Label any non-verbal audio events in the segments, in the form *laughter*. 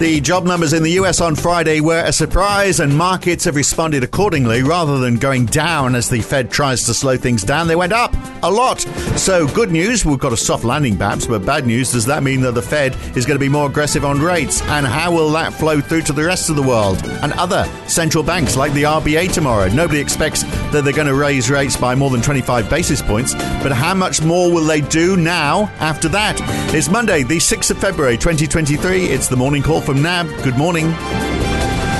The job numbers in the US on Friday were a surprise, and markets have responded accordingly. Rather than going down as the Fed tries to slow things down, they went up a lot. So, good news, we've got a soft landing perhaps, but bad news, does that mean that the Fed is going to be more aggressive on rates? And how will that flow through to the rest of the world and other central banks like the RBA tomorrow? Nobody expects that they're going to raise rates by more than 25 basis points, but how much more will they do now after that? It's Monday, the 6th of February 2023. It's the morning call from NAB. Good morning.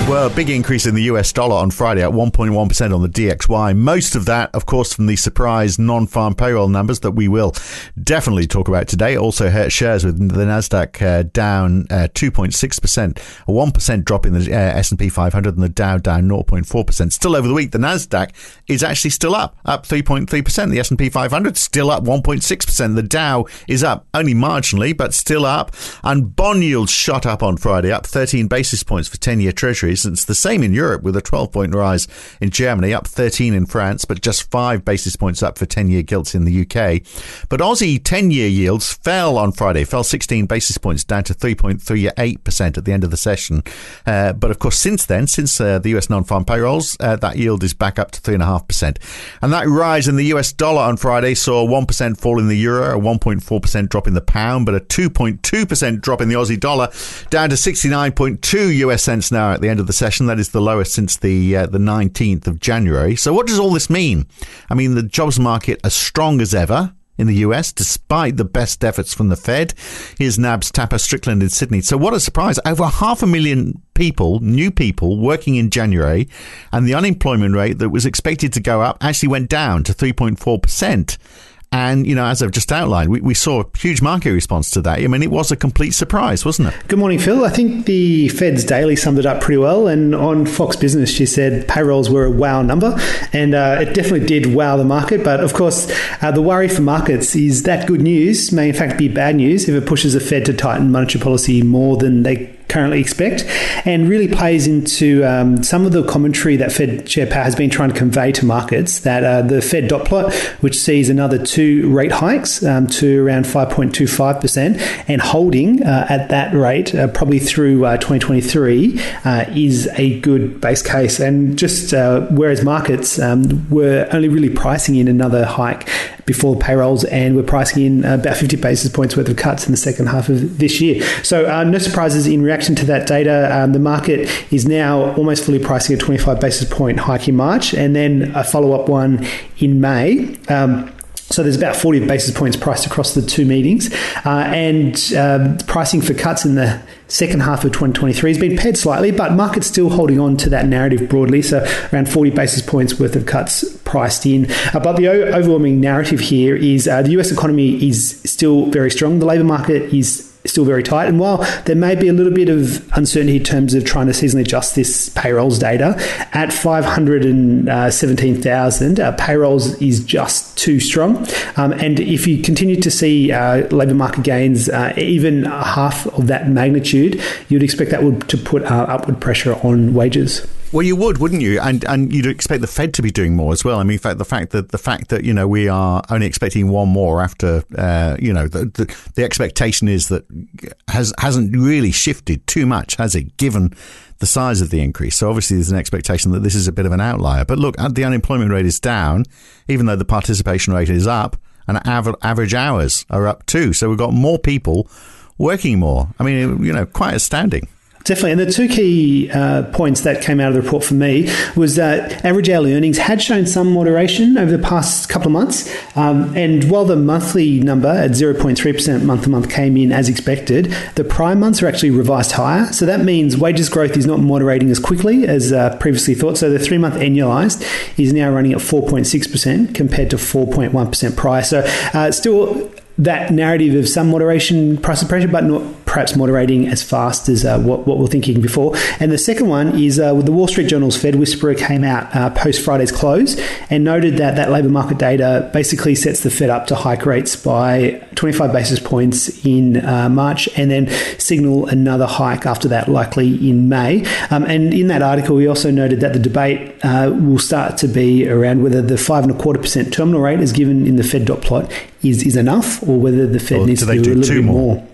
Well, big increase in the US dollar on Friday at 1.1% on the DXY. Most of that, of course, from the surprise non-farm payroll numbers that we will definitely talk about today. Also hurt shares with the Nasdaq uh, down uh, 2.6%, a 1% drop in the uh, S&P 500 and the Dow down 0.4%. Still over the week, the Nasdaq is actually still up, up 3.3%. The S&P 500 still up 1.6%. The Dow is up only marginally, but still up. And bond yields shot up on Friday, up 13 basis points for 10-year treasuries it's the same in Europe with a 12 point rise in Germany, up 13 in France, but just five basis points up for 10 year gilts in the UK. But Aussie 10 year yields fell on Friday, fell 16 basis points down to 3.38% at the end of the session. Uh, but of course, since then, since uh, the US non farm payrolls, uh, that yield is back up to 3.5%. And that rise in the US dollar on Friday saw a 1% fall in the euro, a 1.4% drop in the pound, but a 2.2% drop in the Aussie dollar, down to 69.2 US cents now at the end of the session. That is the lowest since the uh, the 19th of January. So what does all this mean? I mean, the jobs market as strong as ever in the US, despite the best efforts from the Fed. Here's NAB's Tapas Strickland in Sydney. So what a surprise. Over half a million people, new people working in January, and the unemployment rate that was expected to go up actually went down to 3.4%. And, you know, as I've just outlined, we, we saw a huge market response to that. I mean, it was a complete surprise, wasn't it? Good morning, Phil. I think the Fed's Daly summed it up pretty well. And on Fox Business, she said payrolls were a wow number. And uh, it definitely did wow the market. But of course, uh, the worry for markets is that good news may, in fact, be bad news if it pushes the Fed to tighten monetary policy more than they currently expect, and really plays into um, some of the commentary that Fed Chair Powell has been trying to convey to markets that uh, the Fed dot plot, which sees another two rate hikes um, to around 5.25%, and holding uh, at that rate uh, probably through uh, 2023 uh, is a good base case. And just uh, whereas markets um, were only really pricing in another hike before payrolls, and we're pricing in about 50 basis points worth of cuts in the second half of this year. So no surprises in reaction to that data, um, the market is now almost fully pricing a 25 basis point hike in March and then a follow up one in May. Um, so there's about 40 basis points priced across the two meetings, uh, and um, pricing for cuts in the second half of 2023 has been paid slightly, but market's still holding on to that narrative broadly. So around 40 basis points worth of cuts priced in. Uh, but the o- overwhelming narrative here is uh, the US economy is still very strong. The labour market is still very tight. And while there may be a little bit of uncertainty in terms of trying to seasonally adjust this payrolls data, at 517,000, uh, payrolls is just too strong. Um, and if you continue to see uh, labour market gains, uh, even half of that magnitude, you'd expect that would to put uh, upward pressure on wages. Well, you would, wouldn't you? And and you'd expect the Fed to be doing more as well. I mean, in fact, the fact that the fact that you know we are only expecting one more after uh, you know the, the, the expectation is that has hasn't really shifted too much, has it? Given the size of the increase, so obviously there's an expectation that this is a bit of an outlier. But look, the unemployment rate is down, even though the participation rate is up, and average hours are up too. So we've got more people working more. I mean, you know, quite astounding. Definitely. And the two key uh, points that came out of the report for me was that average hourly earnings had shown some moderation over the past couple of months. Um, and while the monthly number at 0.3% month to month came in as expected, the prior months are actually revised higher. So that means wages growth is not moderating as quickly as uh, previously thought. So the three month annualized is now running at 4.6% compared to 4.1% prior. So uh, still that narrative of some moderation price pressure, but not perhaps moderating as fast as uh, what, what we are thinking before. And the second one is uh, the Wall Street Journal's Fed Whisperer came out uh, post Friday's close and noted that that labour market data basically sets the Fed up to hike rates by 25 basis points in uh, March and then signal another hike after that, likely in May. Um, and in that article, we also noted that the debate uh, will start to be around whether the five and a quarter percent terminal rate, as given in the Fed dot plot, is, is enough or whether the Fed needs to do, do a little bit more. more.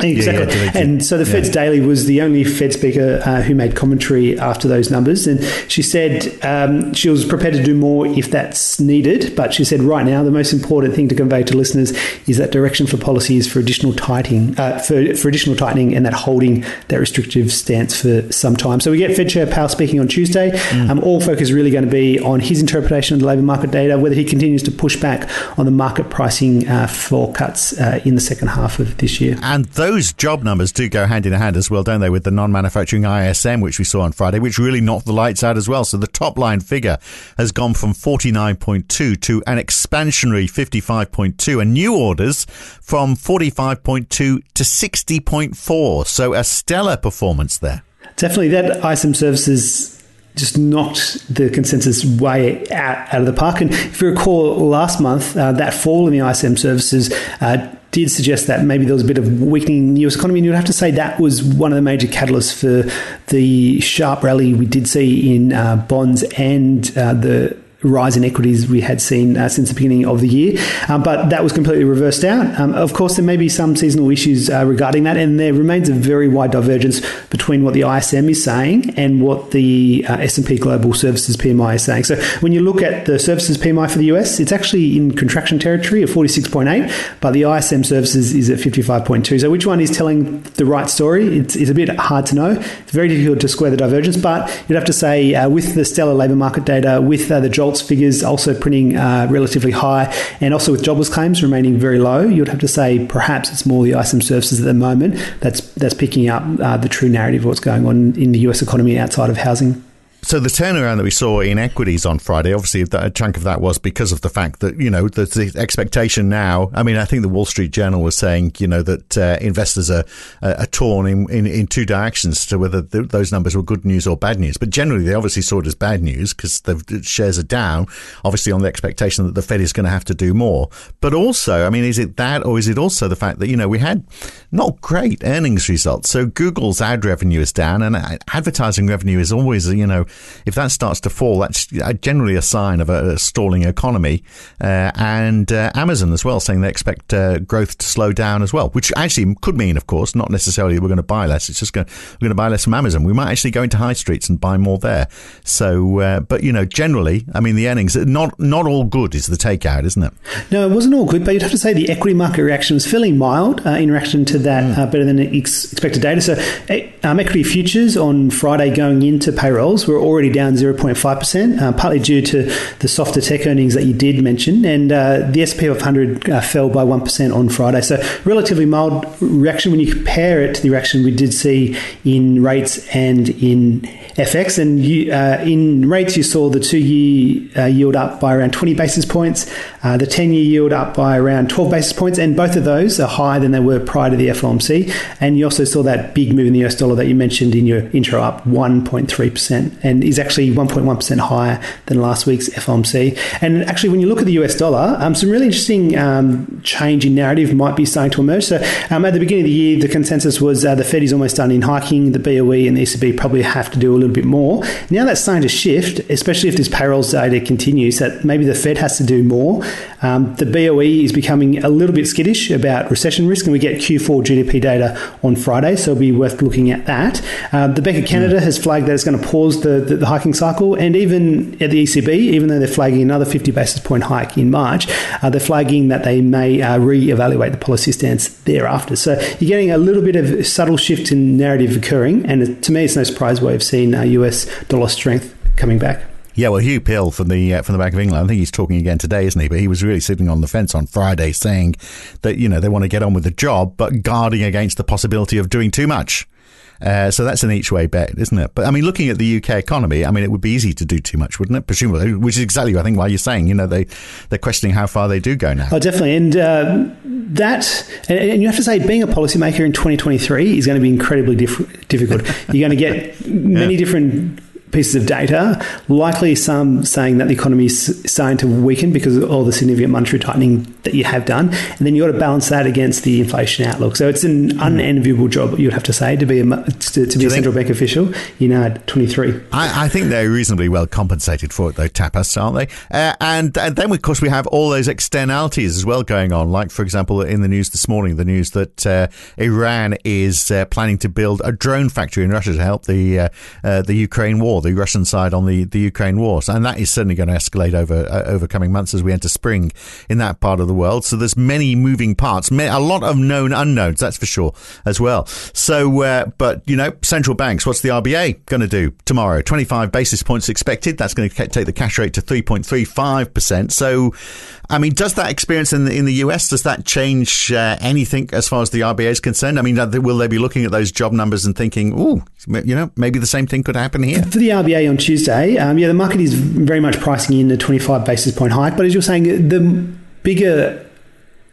Exactly. Yeah, yeah, and so the Fed's yeah. Daly was the only Fed speaker uh, who made commentary after those numbers. And she said um, she was prepared to do more if that's needed. But she said right now, the most important thing to convey to listeners is that direction for policy is for additional tightening, uh, for, for additional tightening and that holding that restrictive stance for some time. So we get Fed Chair Powell speaking on Tuesday. Mm. Um, all focus is really going to be on his interpretation of the labour market data, whether he continues to push back on the market pricing uh, for cuts uh, in the second half of this year. And those job numbers do go hand in hand as well, don't they, with the non manufacturing ISM, which we saw on Friday, which really knocked the lights out as well. So the top line figure has gone from 49.2 to an expansionary 55.2, and new orders from 45.2 to 60.4. So a stellar performance there. Definitely, that ISM services just knocked the consensus way out, out of the park. And if you recall, last month, uh, that fall in the ISM services uh, did suggest that maybe there was a bit of weakening in the US economy. And you'd have to say that was one of the major catalysts for the sharp rally we did see in uh, bonds and uh, the rise in equities we had seen uh, since the beginning of the year. Um, but that was completely reversed out. Um, of course, there may be some seasonal issues uh, regarding that, and there remains a very wide divergence between what the ISM is saying and what the uh, S&P Global Services PMI is saying. So when you look at the services PMI for the US, it's actually in contraction territory of 46.8, but the ISM services is at 55.2. So which one is telling the right story? It's, it's a bit hard to know. It's very difficult to square the divergence, but you'd have to say uh, with the stellar labour market data, with uh, the Figures also printing uh, relatively high, and also with jobless claims remaining very low, you'd have to say perhaps it's more the ISM services at the moment that's that's picking up uh, the true narrative of what's going on in the US economy outside of housing. So the turnaround that we saw in equities on Friday, obviously a chunk of that was because of the fact that you know the, the expectation now. I mean, I think the Wall Street Journal was saying you know that uh, investors are, are torn in, in, in, two directions to whether th- those numbers were good news or bad news. But generally, they obviously saw it as bad news because the shares are down, obviously on the expectation that the Fed is going to have to do more. But also, I mean, is it that or is it also the fact that you know we had not great earnings results? So Google's ad revenue is down, and advertising revenue is always you know if that starts to fall, that's generally a sign of a, stalling economy. Uh, and uh, Amazon as well saying they expect uh, growth to slow down as well, which actually could mean, of course, not necessarily we're going to buy less. It's just going we're going to buy less from Amazon. We might actually go into high streets and buy more there. So, uh, but you know, generally, I mean, the earnings not not all good is the takeout, isn't it? No, it wasn't all good, but you'd have to say the equity market reaction was fairly mild uh, in reaction to that, mm. better than expected data. So, um, equity futures on Friday going into payrolls were already down 0.5%, uh, partly due to the softer tech earnings that you did mention. And uh, the SP 500 uh, fell by 1% on Friday. So, relatively mild reaction when you compare it to the reaction we did see in rates and in FX. And you, uh, in rates, you saw the two year uh, yield up by around 20 basis points, uh, the 10 year yield up by around 12 basis points. And both of those are higher than they were prior to the FOMC. And you also saw that big move in the US dollar that you mentioned in your intro up 1.3% and is actually 1.1% higher than last week's FOMC. And actually, when you look at the US dollar, um, some really interesting um, change in narrative might be starting to emerge. So um, at the beginning of the year, the consensus was uh, the Fed is almost done in hiking, the BOE and the ECB probably have to do a little bit more. Now that's starting to shift, especially if this payrolls data continues, that maybe the Fed has to do more. Um, the BOE is becoming a little bit skittish about recession risk, and we get Q4 GDP data on Friday, so it'll be worth looking at that. Um, the Bank of Canada has flagged that it's going to pause the, the, the, hiking cycle, and even at the ECB, even though they're flagging another 50 basis point hike in March, uh, they're flagging that they may uh, re-evaluate the policy stance thereafter. So you're getting a little bit of subtle shift in narrative occurring, and to me, it's no surprise why we've seen uh, US dollar strength coming back. Yeah, well, Hugh Pill from the uh, from the Bank of England, I think he's talking again today, isn't he? But he was really sitting on the fence on Friday, saying that you know they want to get on with the job, but guarding against the possibility of doing too much. Uh, so that's an each way bet, isn't it? But I mean, looking at the UK economy, I mean, it would be easy to do too much, wouldn't it? Presumably, which is exactly, I think, why you're saying, you know, they they're questioning how far they do go now. Oh, definitely, and uh, that, and you have to say, being a policymaker in 2023 is going to be incredibly diff- difficult. *laughs* You're going to get many yeah. different pieces of data, likely some saying that the economy is starting to weaken because of all the significant monetary tightening that you have done. And then you've got to balance that against the inflation outlook. So it's an unenviable job, you'd have to say, to be a, to, to be a central bank official in uh, 23. I, I, think they're reasonably well compensated for it, though, Tapas, aren't they? Uh, and, and then, of course, we have all those externalities as well going on. Like, for example, in the news this morning, the news that uh, Iran is uh, planning to build a drone factory in Russia to help the uh, uh, the Ukraine war, the Russian side on the, the Ukraine war. And that is certainly going to escalate over uh, over coming months as we enter spring in that part of the world. So there's many moving parts, a lot of known unknowns, that's for sure, as well. So, uh, but, you know, central banks, what's the RBA going to do tomorrow? 25 basis points expected. That's going to take the cash rate to 3.35%. So, I mean, does that experience in the, in the US, does that change uh, anything as far as the RBA is concerned? I mean, uh, will they be looking at those job numbers and thinking, oh, you know, maybe the same thing could happen here? For the RBA on Tuesday, um, yeah, the market is very much pricing in the 25 basis point hike. But as you're saying, the bigger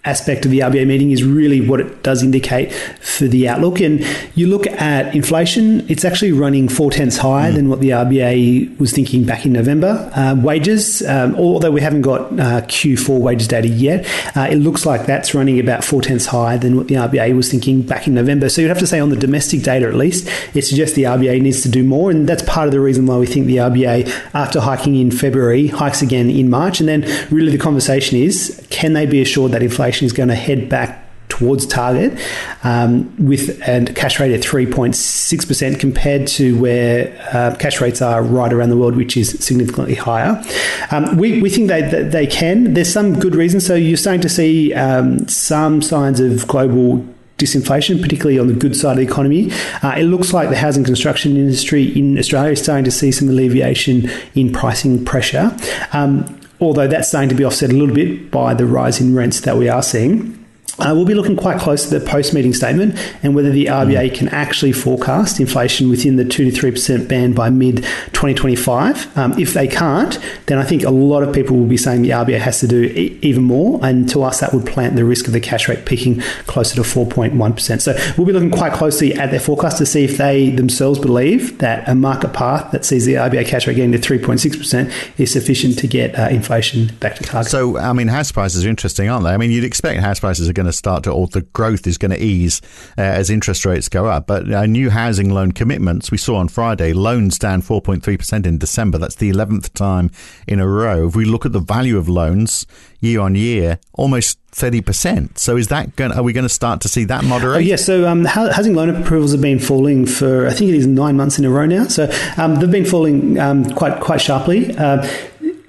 aspect of the RBA meeting is really what it does indicate for the outlook. And you look at inflation, it's actually running four tenths higher mm. than what the RBA was thinking back in November. Uh, wages, um, although we haven't got uh, Q4 wages data yet, uh, it looks like that's running about four tenths higher than what the RBA was thinking back in November. So you'd have to say on the domestic data at least, it suggests the RBA needs to do more. And that's part of the reason why we think the RBA, after hiking in February, hikes again in March. And then really the conversation is can they be assured that inflation is going to head back towards target um, with a cash rate at 3.6% compared to where uh, cash rates are right around the world, which is significantly higher. Um, we, we think they, that they can. There's some good reasons. So you're starting to see um, some signs of global disinflation, particularly on the good side of the economy. Uh, it looks like the housing construction industry in Australia is starting to see some alleviation in pricing pressure. Um, although that's starting to be offset a little bit by the rise in rents that we are seeing. Uh, we'll be looking quite close to the post meeting statement and whether the RBA mm. can actually forecast inflation within the 2 to 3% band by mid 2025. Um, if they can't, then I think a lot of people will be saying the RBA has to do e- even more. And to us, that would plant the risk of the cash rate peaking closer to 4.1%. So we'll be looking quite closely at their forecast to see if they themselves believe that a market path that sees the RBA cash rate getting to 3.6% is sufficient to get uh, inflation back to target. So, I mean, house prices are interesting, aren't they? I mean, you'd expect house prices are going to to start to, or the growth is going to ease uh, as interest rates go up. But uh, new housing loan commitments, we saw on Friday, loans down 4.3% in December. That's the 11th time in a row. If we look at the value of loans year on year, almost 30%. So is that going are we going to start to see that moderate? Oh, yes. So um, housing loan approvals have been falling for, I think it is nine months in a row now. So um, they've been falling um, quite, quite sharply. Uh,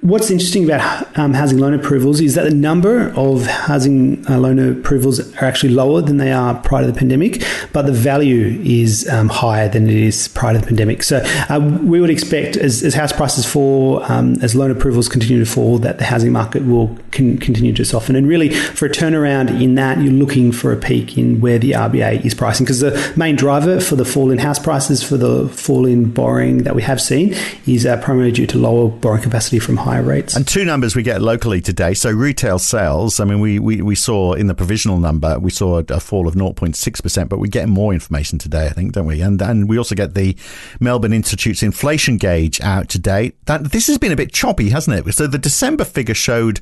What's interesting about um, housing loan approvals is that the number of housing uh, loan approvals are actually lower than they are prior to the pandemic, but the value is um, higher than it is prior to the pandemic. So uh, we would expect as, as house prices fall, um, as loan approvals continue to fall, that the housing market will con- continue to soften. And really, for a turnaround in that, you're looking for a peak in where the RBA is pricing because the main driver for the fall in house prices, for the fall in borrowing that we have seen, is uh, primarily due to lower borrowing capacity from high higher rates. And two numbers we get locally today. So retail sales, I mean, we, we, we saw in the provisional number, we saw a, fall of 0.6%, but we get more information today, I think, don't we? And, and we also get the Melbourne Institute's inflation gauge out today. That, this has been a bit choppy, hasn't it? So the December figure showed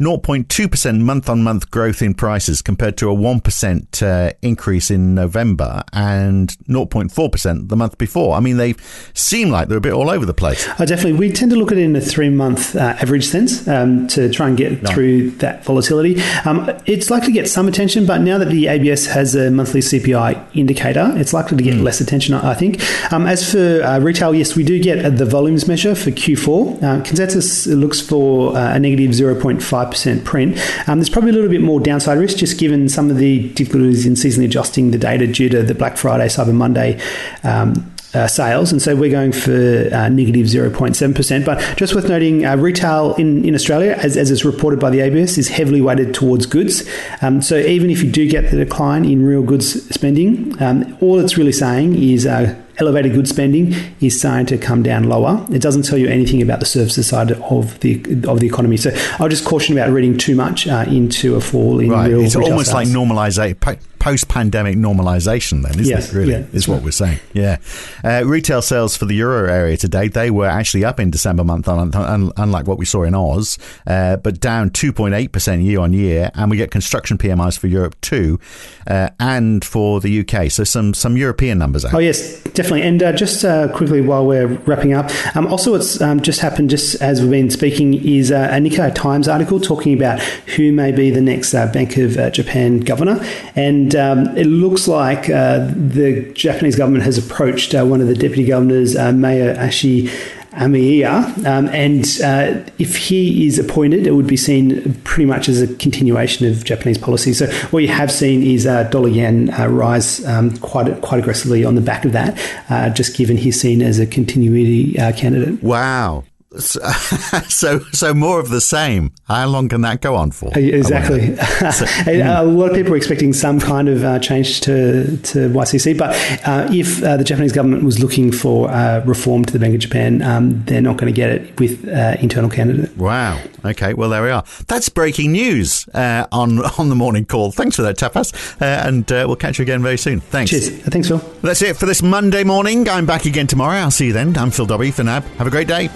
0.2% month on month growth in prices compared to a 1% uh, increase in November and 0.4% the month before. I mean, they seem like they're a bit all over the place. Oh, definitely. We tend to look at it in a three month uh, average sense um, to try and get no. through that volatility. Um, it's likely to get some attention, but now that the ABS has a monthly CPI indicator, it's likely to get mm. less attention, I think. Um, as for uh, retail, yes, we do get the volumes measure for Q4. Uh, consensus looks for uh, a negative 0.5 5% print. Um, there's probably a little bit more downside risk just given some of the difficulties in seasonally adjusting the data due to the Black Friday, Cyber Monday. Um, uh, sales, and so we're going for uh, negative 0.7%. But just worth noting, uh, retail in, in Australia, as, as is reported by the ABS, is heavily weighted towards goods. Um, so even if you do get the decline in real goods spending, um, all it's really saying is uh, elevated goods spending is starting to come down lower. It doesn't tell you anything about the services side of the of the economy. So I'll just caution about reading too much uh, into a fall in right. real. It's almost sales. like normalisation post-pandemic normalization. Then, isn't Yes, it? Really, yeah, is what we're saying. Yeah. Uh, retail sales for the euro area today they were actually up in December month, on, un, unlike what we saw in Oz, uh, but down 2.8 percent year on year. And we get construction PMIs for Europe too, uh, and for the UK. So some some European numbers out. Oh yes, definitely. And uh, just uh, quickly while we're wrapping up, um, also what's um, just happened, just as we've been speaking, is uh, a Nikkei Times article talking about who may be the next uh, Bank of uh, Japan governor, and um, it looks like uh, the Japanese government has approached one of the deputy governors, Mayor Ashi. Amamiya, um, and uh, if he is appointed, it would be seen pretty much as a continuation of Japanese policy. So what you have seen is uh, dollar yen uh, rise um, quite quite aggressively on the back of that, uh, just given he's seen as a continuity uh, candidate. Wow. So, *laughs* so, so more of the same. How long can that go on for? Exactly. *laughs* So, a lot of people are expecting some kind of uh, change to, to YCC, but uh, if uh, the Japanese government was looking for uh, reform to the Bank of Japan, um, they're not going to get it with uh, internal candidate. Wow. Okay. Well, there we are. That's breaking news uh, on *laughs* on the morning call. Thanks for that, Tapas, and we'll catch you again very soon. Thanks. Cheers. Thanks, Phil. That's it for this Monday morning. I'm back again tomorrow. I'll see you then. I'm Phil Dobbie for NAB. Have a great day.